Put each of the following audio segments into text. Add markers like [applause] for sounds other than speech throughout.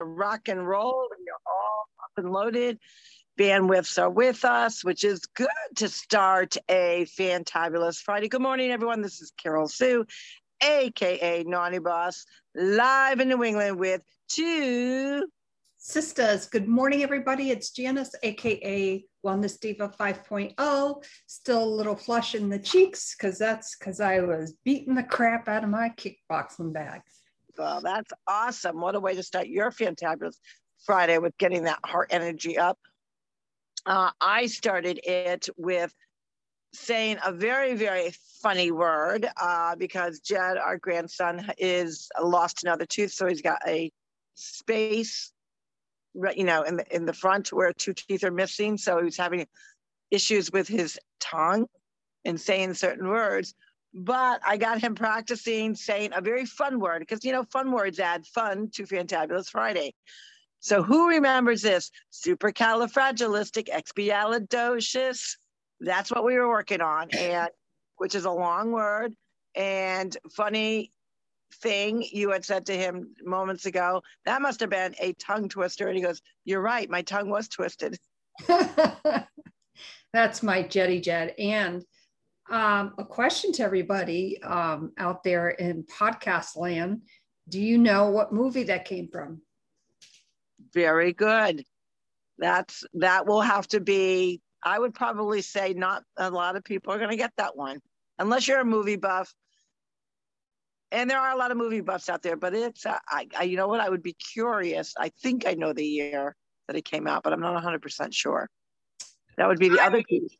rock and roll. We are all up and loaded. Bandwidths are with us, which is good to start a fantabulous Friday. Good morning, everyone. This is Carol Sue, aka Naughty Boss, live in New England with two sisters. Good morning, everybody. It's Janice, aka Wellness Diva 5.0. Still a little flush in the cheeks because that's because I was beating the crap out of my kickboxing bag. Well, that's awesome. What a way to start your fantabulous Friday with getting that heart energy up. Uh, I started it with saying a very, very funny word uh, because Jed, our grandson, is lost another tooth. So he's got a space, you know, in the, in the front where two teeth are missing. So he was having issues with his tongue and saying certain words but I got him practicing saying a very fun word because you know fun words add fun to Fantabulous Friday. So who remembers this? Supercalifragilisticexpialidocious. That's what we were working on, and which is a long word. And funny thing you had said to him moments ago, that must have been a tongue twister. And he goes, You're right, my tongue was twisted. [laughs] That's my jetty jet. And um, a question to everybody um, out there in podcast land. Do you know what movie that came from? Very good. That's that will have to be. I would probably say not a lot of people are going to get that one, unless you're a movie buff. And there are a lot of movie buffs out there, but it's uh, I, I you know what I would be curious. I think I know the year that it came out, but I'm not 100 percent sure. That would be the I, other piece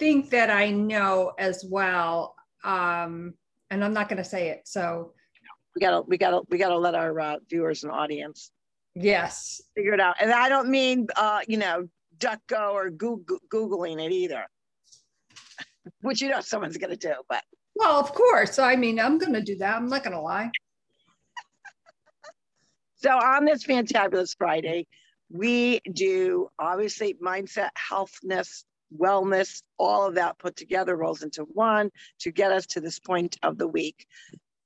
think that I know as well. Um, and I'm not going to say it. So we gotta, we gotta, we gotta let our uh, viewers and audience yes figure it out. And I don't mean, uh, you know, DuckGo or Googling it either, [laughs] which you know someone's going to do, but. Well, of course. I mean, I'm going to do that. I'm not going to lie. [laughs] so on this fantabulous Friday, we do obviously mindset, healthness, wellness, all of that put together rolls into one to get us to this point of the week.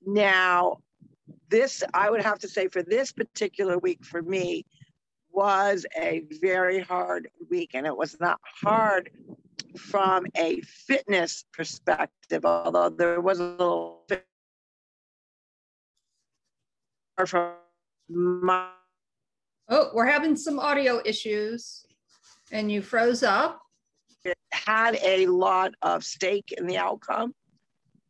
Now, this, I would have to say, for this particular week for me, was a very hard week. And it was not hard from a fitness perspective, although there was a little from my. Oh, we're having some audio issues and you froze up had a lot of stake in the outcome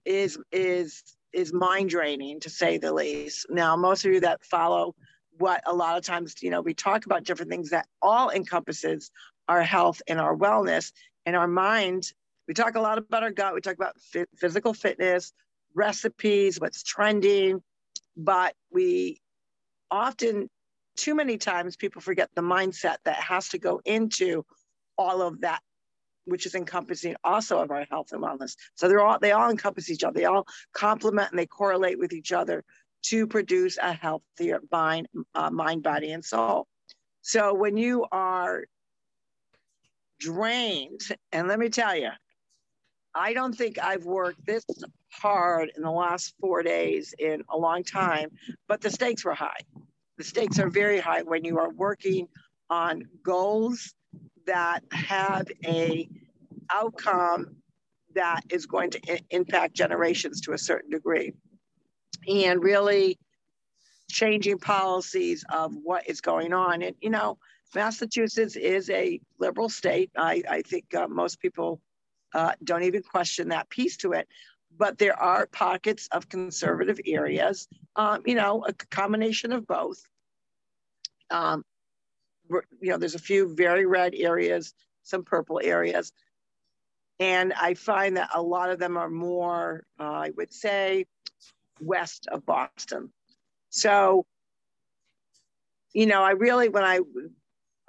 is is is mind draining to say the least. Now, most of you that follow what a lot of times, you know, we talk about different things that all encompasses our health and our wellness and our mind. We talk a lot about our gut. We talk about physical fitness, recipes, what's trending, but we often, too many times, people forget the mindset that has to go into all of that which is encompassing also of our health and wellness. So they're all they all encompass each other. They all complement and they correlate with each other to produce a healthier mind, uh, mind, body, and soul. So when you are drained, and let me tell you, I don't think I've worked this hard in the last four days in a long time, but the stakes were high. The stakes are very high when you are working on goals that have a outcome that is going to I- impact generations to a certain degree. And really changing policies of what is going on. And you know massachusetts is a liberal state. I, I think uh, most people uh, don't even question that piece to it. But there are pockets of conservative areas um, you know a combination of both. Um, you know, there's a few very red areas, some purple areas. And I find that a lot of them are more, uh, I would say, west of Boston. So, you know, I really, when I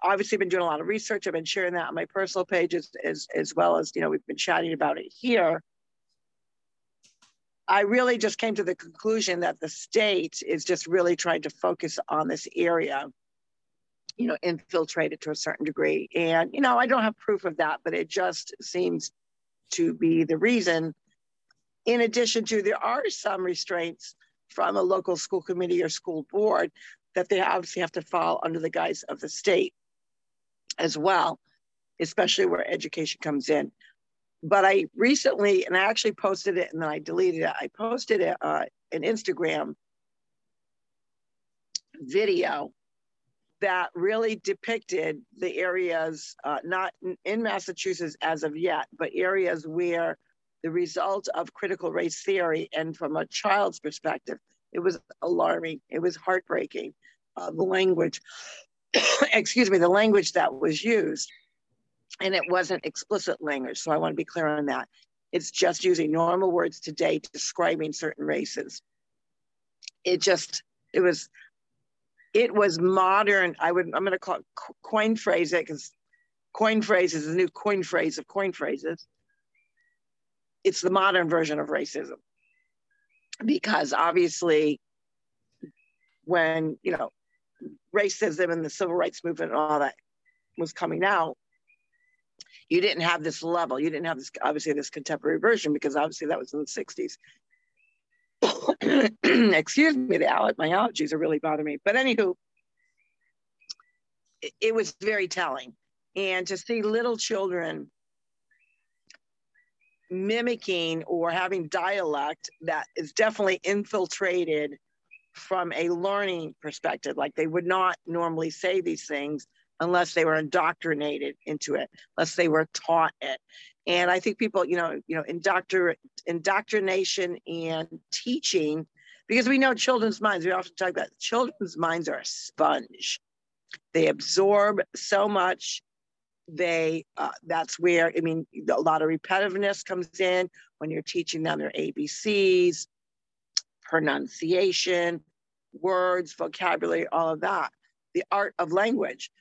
obviously been doing a lot of research, I've been sharing that on my personal pages as, as well as, you know, we've been chatting about it here. I really just came to the conclusion that the state is just really trying to focus on this area you know, infiltrated to a certain degree. And, you know, I don't have proof of that, but it just seems to be the reason. In addition to, there are some restraints from a local school committee or school board that they obviously have to fall under the guise of the state as well, especially where education comes in. But I recently, and I actually posted it and then I deleted it. I posted uh, an Instagram video that really depicted the areas, uh, not in Massachusetts as of yet, but areas where the result of critical race theory and from a child's perspective, it was alarming. It was heartbreaking. Uh, the language, [coughs] excuse me, the language that was used, and it wasn't explicit language. So I want to be clear on that. It's just using normal words today describing certain races. It just, it was it was modern. I would, I'm going to call it coin phrase it because coin phrase is the new coin phrase of coin phrases. It's the modern version of racism because obviously when, you know, racism and the civil rights movement and all that was coming out, you didn't have this level. You didn't have this, obviously, this contemporary version because obviously that was in the 60s. [clears throat] excuse me, the aller- my allergies are really bothering me. But anywho, it, it was very telling. And to see little children mimicking or having dialect that is definitely infiltrated from a learning perspective. Like they would not normally say these things unless they were indoctrinated into it, unless they were taught it. And I think people, you know, you know, indoctr- indoctrination and teaching, because we know children's minds, we often talk about children's minds are a sponge. They absorb so much. They, uh, that's where, I mean, a lot of repetitiveness comes in when you're teaching them their ABCs, pronunciation, words, vocabulary, all of that, the art of language.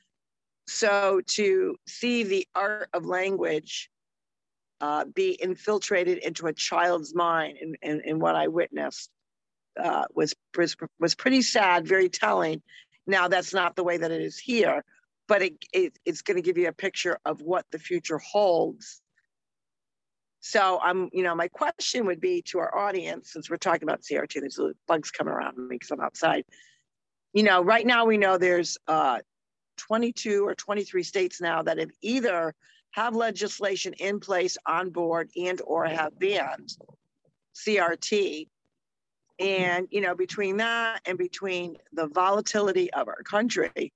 So to see the art of language uh, be infiltrated into a child's mind and, what I witnessed uh, was, was, was pretty sad, very telling. Now that's not the way that it is here, but it, it it's going to give you a picture of what the future holds. So I'm, you know, my question would be to our audience, since we're talking about CRT, there's bugs coming around me because I'm outside. You know, right now we know there's uh, 22 or 23 states now that have either have legislation in place on board and or have banned CRT. And, you know, between that and between the volatility of our country,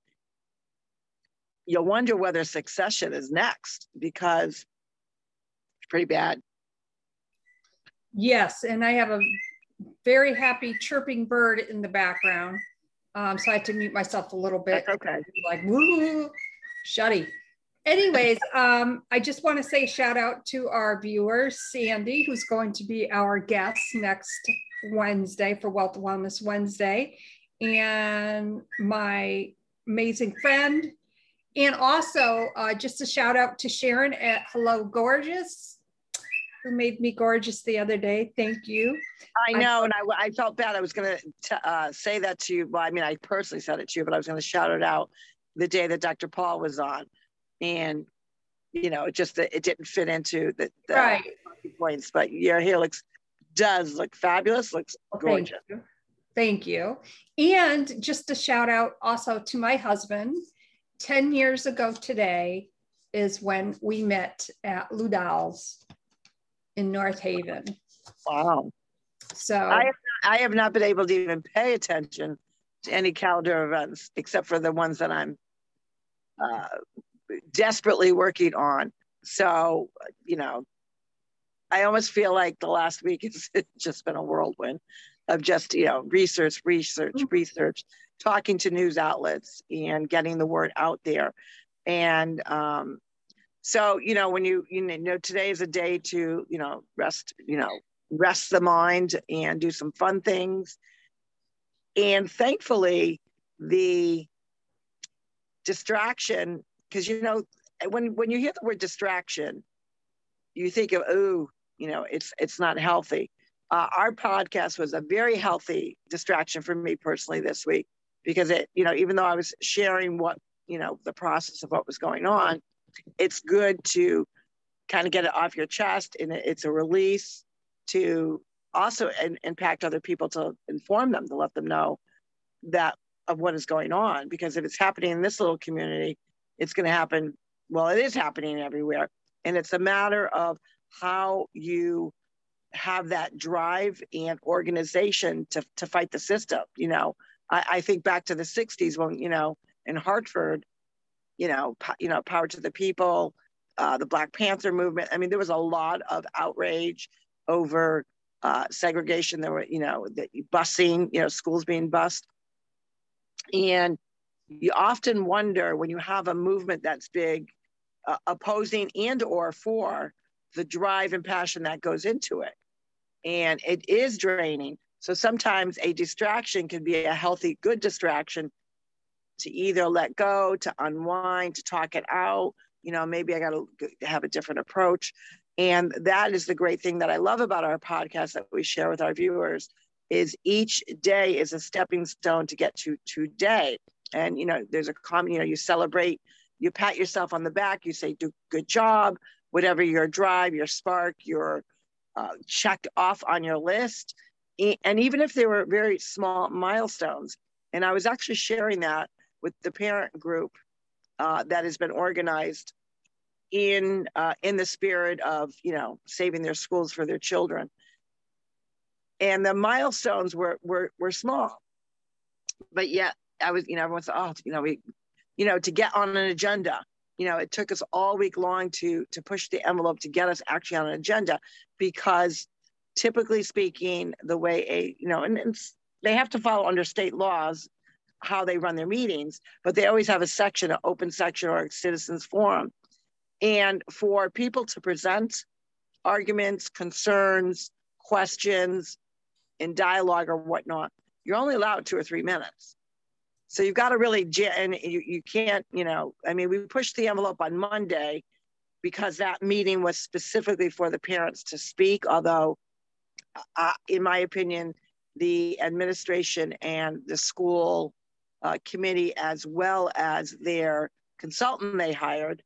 you'll wonder whether secession is next because it's pretty bad. Yes, and I have a very happy chirping bird in the background. Um, so I had to mute myself a little bit. That's okay. Like, woo, shutty. Anyways, um, I just want to say shout out to our viewer, Sandy, who's going to be our guest next Wednesday for Wealth Wellness Wednesday, and my amazing friend. And also, uh, just a shout out to Sharon at Hello Gorgeous who made me gorgeous the other day. Thank you. I know, I, and I, I felt bad. I was going to uh, say that to you. Well, I mean, I personally said it to you, but I was going to shout it out the day that Dr. Paul was on, and you know, it just it didn't fit into the, the right. points. But your looks does look fabulous. Looks well, gorgeous. Thank you. thank you. And just a shout out also to my husband. Ten years ago today is when we met at Ludal's in North Haven. Wow. So I have, not, I have not been able to even pay attention to any calendar events except for the ones that I'm uh, desperately working on. So, you know, I almost feel like the last week has [laughs] just been a whirlwind of just, you know, research, research, mm-hmm. research, talking to news outlets and getting the word out there. And um, so you know when you you know today is a day to you know rest you know rest the mind and do some fun things and thankfully the distraction because you know when when you hear the word distraction you think of oh you know it's it's not healthy. Uh, our podcast was a very healthy distraction for me personally this week because it you know even though i was sharing what you know the process of what was going on it's good to kind of get it off your chest and it's a release to also in, impact other people to inform them to let them know that of what is going on because if it's happening in this little community, it's going to happen. Well, it is happening everywhere. And it's a matter of how you have that drive and organization to, to fight the system. You know, I, I think back to the 60s when, you know, in Hartford, you know, po- you know, power to the people, uh, the Black Panther movement. I mean, there was a lot of outrage over uh, segregation. There were, you know, the busing, you know, schools being bused. And you often wonder when you have a movement that's big, uh, opposing and or for the drive and passion that goes into it. And it is draining. So sometimes a distraction can be a healthy, good distraction to either let go, to unwind, to talk it out. You know, maybe I got to have a different approach. And that is the great thing that I love about our podcast that we share with our viewers is each day is a stepping stone to get to today. And, you know, there's a common, you know, you celebrate, you pat yourself on the back, you say, do good job, whatever your drive, your spark, your uh, checked off on your list. And even if they were very small milestones, and I was actually sharing that with the parent group uh, that has been organized in uh, in the spirit of you know saving their schools for their children and the milestones were were were small but yet i was you know everyone said oh you know we you know to get on an agenda you know it took us all week long to to push the envelope to get us actually on an agenda because typically speaking the way a you know and, and they have to follow under state laws how they run their meetings but they always have a section an open section or a citizens forum and for people to present arguments, concerns, questions in dialogue or whatnot, you're only allowed two or three minutes. So you've got to really, and you, you can't, you know, I mean, we pushed the envelope on Monday because that meeting was specifically for the parents to speak, although, uh, in my opinion, the administration and the school uh, committee, as well as their consultant they hired,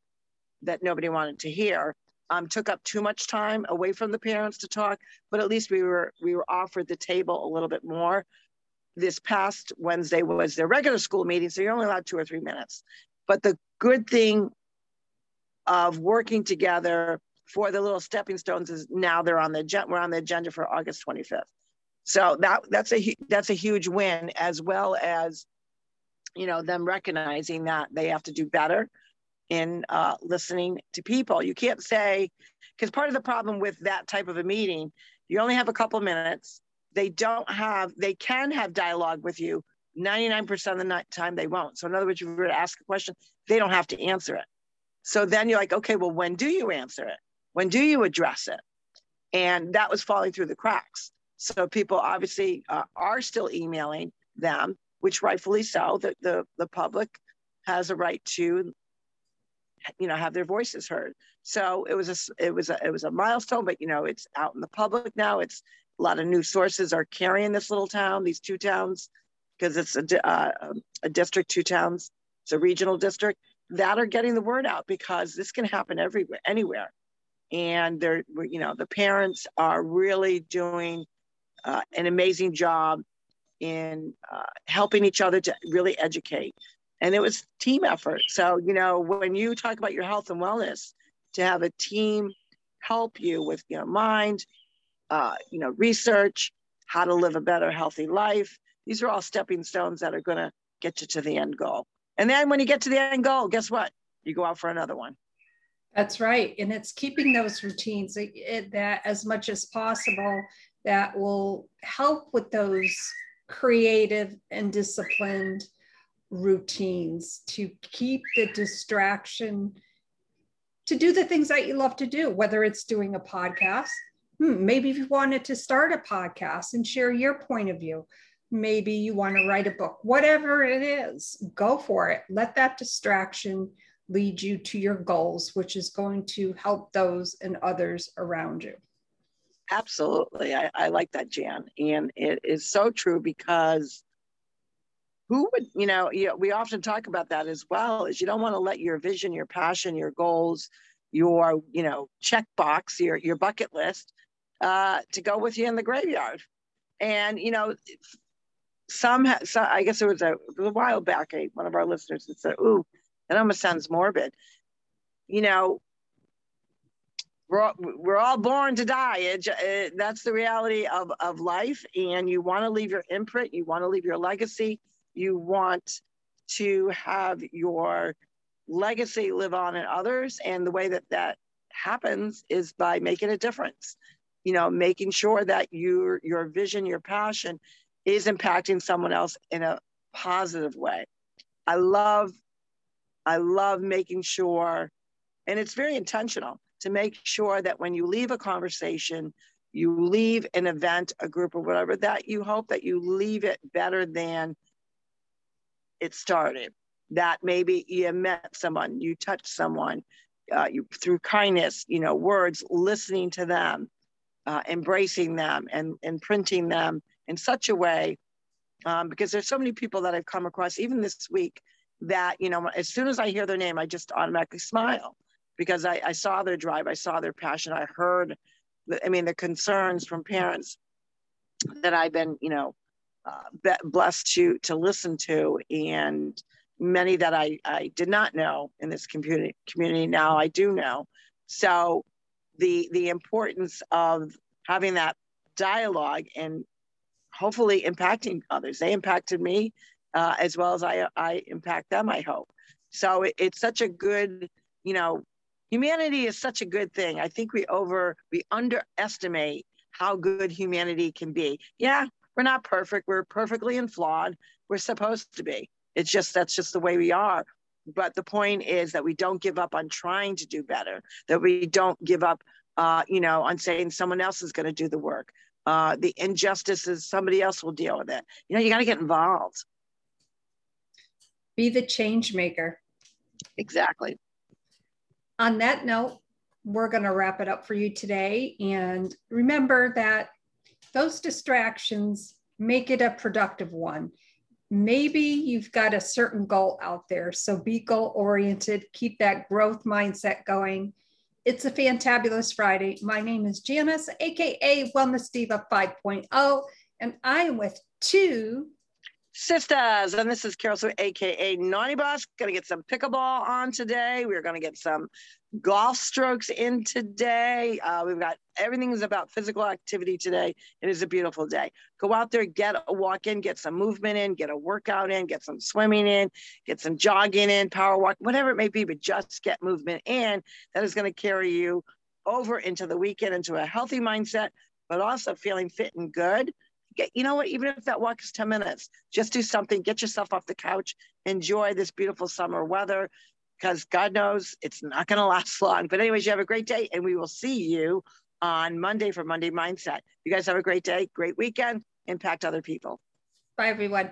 that nobody wanted to hear. Um, took up too much time away from the parents to talk, but at least we were we were offered the table a little bit more. This past Wednesday was their regular school meeting, so you're only allowed two or three minutes. But the good thing of working together for the little stepping stones is now they're on the we're on the agenda for August 25th. So that that's a that's a huge win, as well as you know them recognizing that they have to do better in uh, listening to people. You can't say, because part of the problem with that type of a meeting, you only have a couple minutes. They don't have, they can have dialogue with you. 99% of the time they won't. So in other words, if you were to ask a question, they don't have to answer it. So then you're like, okay, well, when do you answer it? When do you address it? And that was falling through the cracks. So people obviously uh, are still emailing them, which rightfully so. The, the, the public has a right to you know have their voices heard so it was a it was a it was a milestone but you know it's out in the public now it's a lot of new sources are carrying this little town these two towns because it's a, uh, a district two towns it's a regional district that are getting the word out because this can happen everywhere anywhere and they're you know the parents are really doing uh, an amazing job in uh, helping each other to really educate and it was team effort. So, you know, when you talk about your health and wellness, to have a team help you with, your mind, uh, you know, research, how to live a better, healthy life. These are all stepping stones that are going to get you to the end goal. And then when you get to the end goal, guess what? You go out for another one. That's right. And it's keeping those routines that as much as possible that will help with those creative and disciplined routines to keep the distraction to do the things that you love to do, whether it's doing a podcast. Hmm, maybe you wanted to start a podcast and share your point of view, maybe you want to write a book, whatever it is, go for it. Let that distraction lead you to your goals, which is going to help those and others around you. Absolutely. I, I like that, Jan. And it is so true because who would you know, we often talk about that as well is you don't want to let your vision your passion your goals your you know checkbox your your bucket list uh, to go with you in the graveyard and you know some, some I guess it was a, a while back, one of our listeners that said, ooh, that almost sounds morbid. You know, we're all, we're all born to die. It, it, that's the reality of, of life. And you want to leave your imprint, you want to leave your legacy, you want to have your legacy live on in others. And the way that that happens is by making a difference, you know, making sure that your, your vision, your passion is impacting someone else in a positive way. I love, I love making sure, and it's very intentional to make sure that when you leave a conversation, you leave an event, a group, or whatever, that you hope that you leave it better than it started. That maybe you met someone, you touched someone, uh, you through kindness, you know, words, listening to them, uh, embracing them, and imprinting them in such a way. Um, because there's so many people that I've come across, even this week, that you know, as soon as I hear their name, I just automatically smile because I, I saw their drive, I saw their passion, I heard, the, I mean, the concerns from parents that I've been, you know, uh, blessed to to listen to, and many that I I did not know in this community community now I do know. So the the importance of having that dialogue and hopefully impacting others. They impacted me uh, as well as I I impact them. I hope. So it, it's such a good you know humanity is such a good thing. I think we over, we underestimate how good humanity can be. Yeah, we're not perfect. We're perfectly and flawed. We're supposed to be. It's just, that's just the way we are. But the point is that we don't give up on trying to do better, that we don't give up, uh, you know, on saying someone else is going to do the work. Uh, the injustices, somebody else will deal with it. You know, you got to get involved. Be the change maker. Exactly on that note, we're going to wrap it up for you today. And remember that those distractions make it a productive one. Maybe you've got a certain goal out there. So be goal oriented, keep that growth mindset going. It's a fantabulous Friday. My name is Janice, AKA Wellness Diva 5.0, and I am with two sisters. And this is Carol Sue, aka Naughty Boss. Gonna get some pickleball on today. We're gonna get some golf strokes in today. Uh, we've got everything is about physical activity today. It is a beautiful day. Go out there, get a walk in, get some movement in, get a workout in, get some swimming in, get some jogging in, power walk, whatever it may be, but just get movement in. That is going to carry you over into the weekend, into a healthy mindset, but also feeling fit and good get, you know what, even if that walk is 10 minutes, just do something, get yourself off the couch, enjoy this beautiful summer weather, because God knows it's not going to last [laughs] long. But, anyways, you have a great day, and we will see you on Monday for Monday Mindset. You guys have a great day, great weekend, impact other people. Bye, everyone.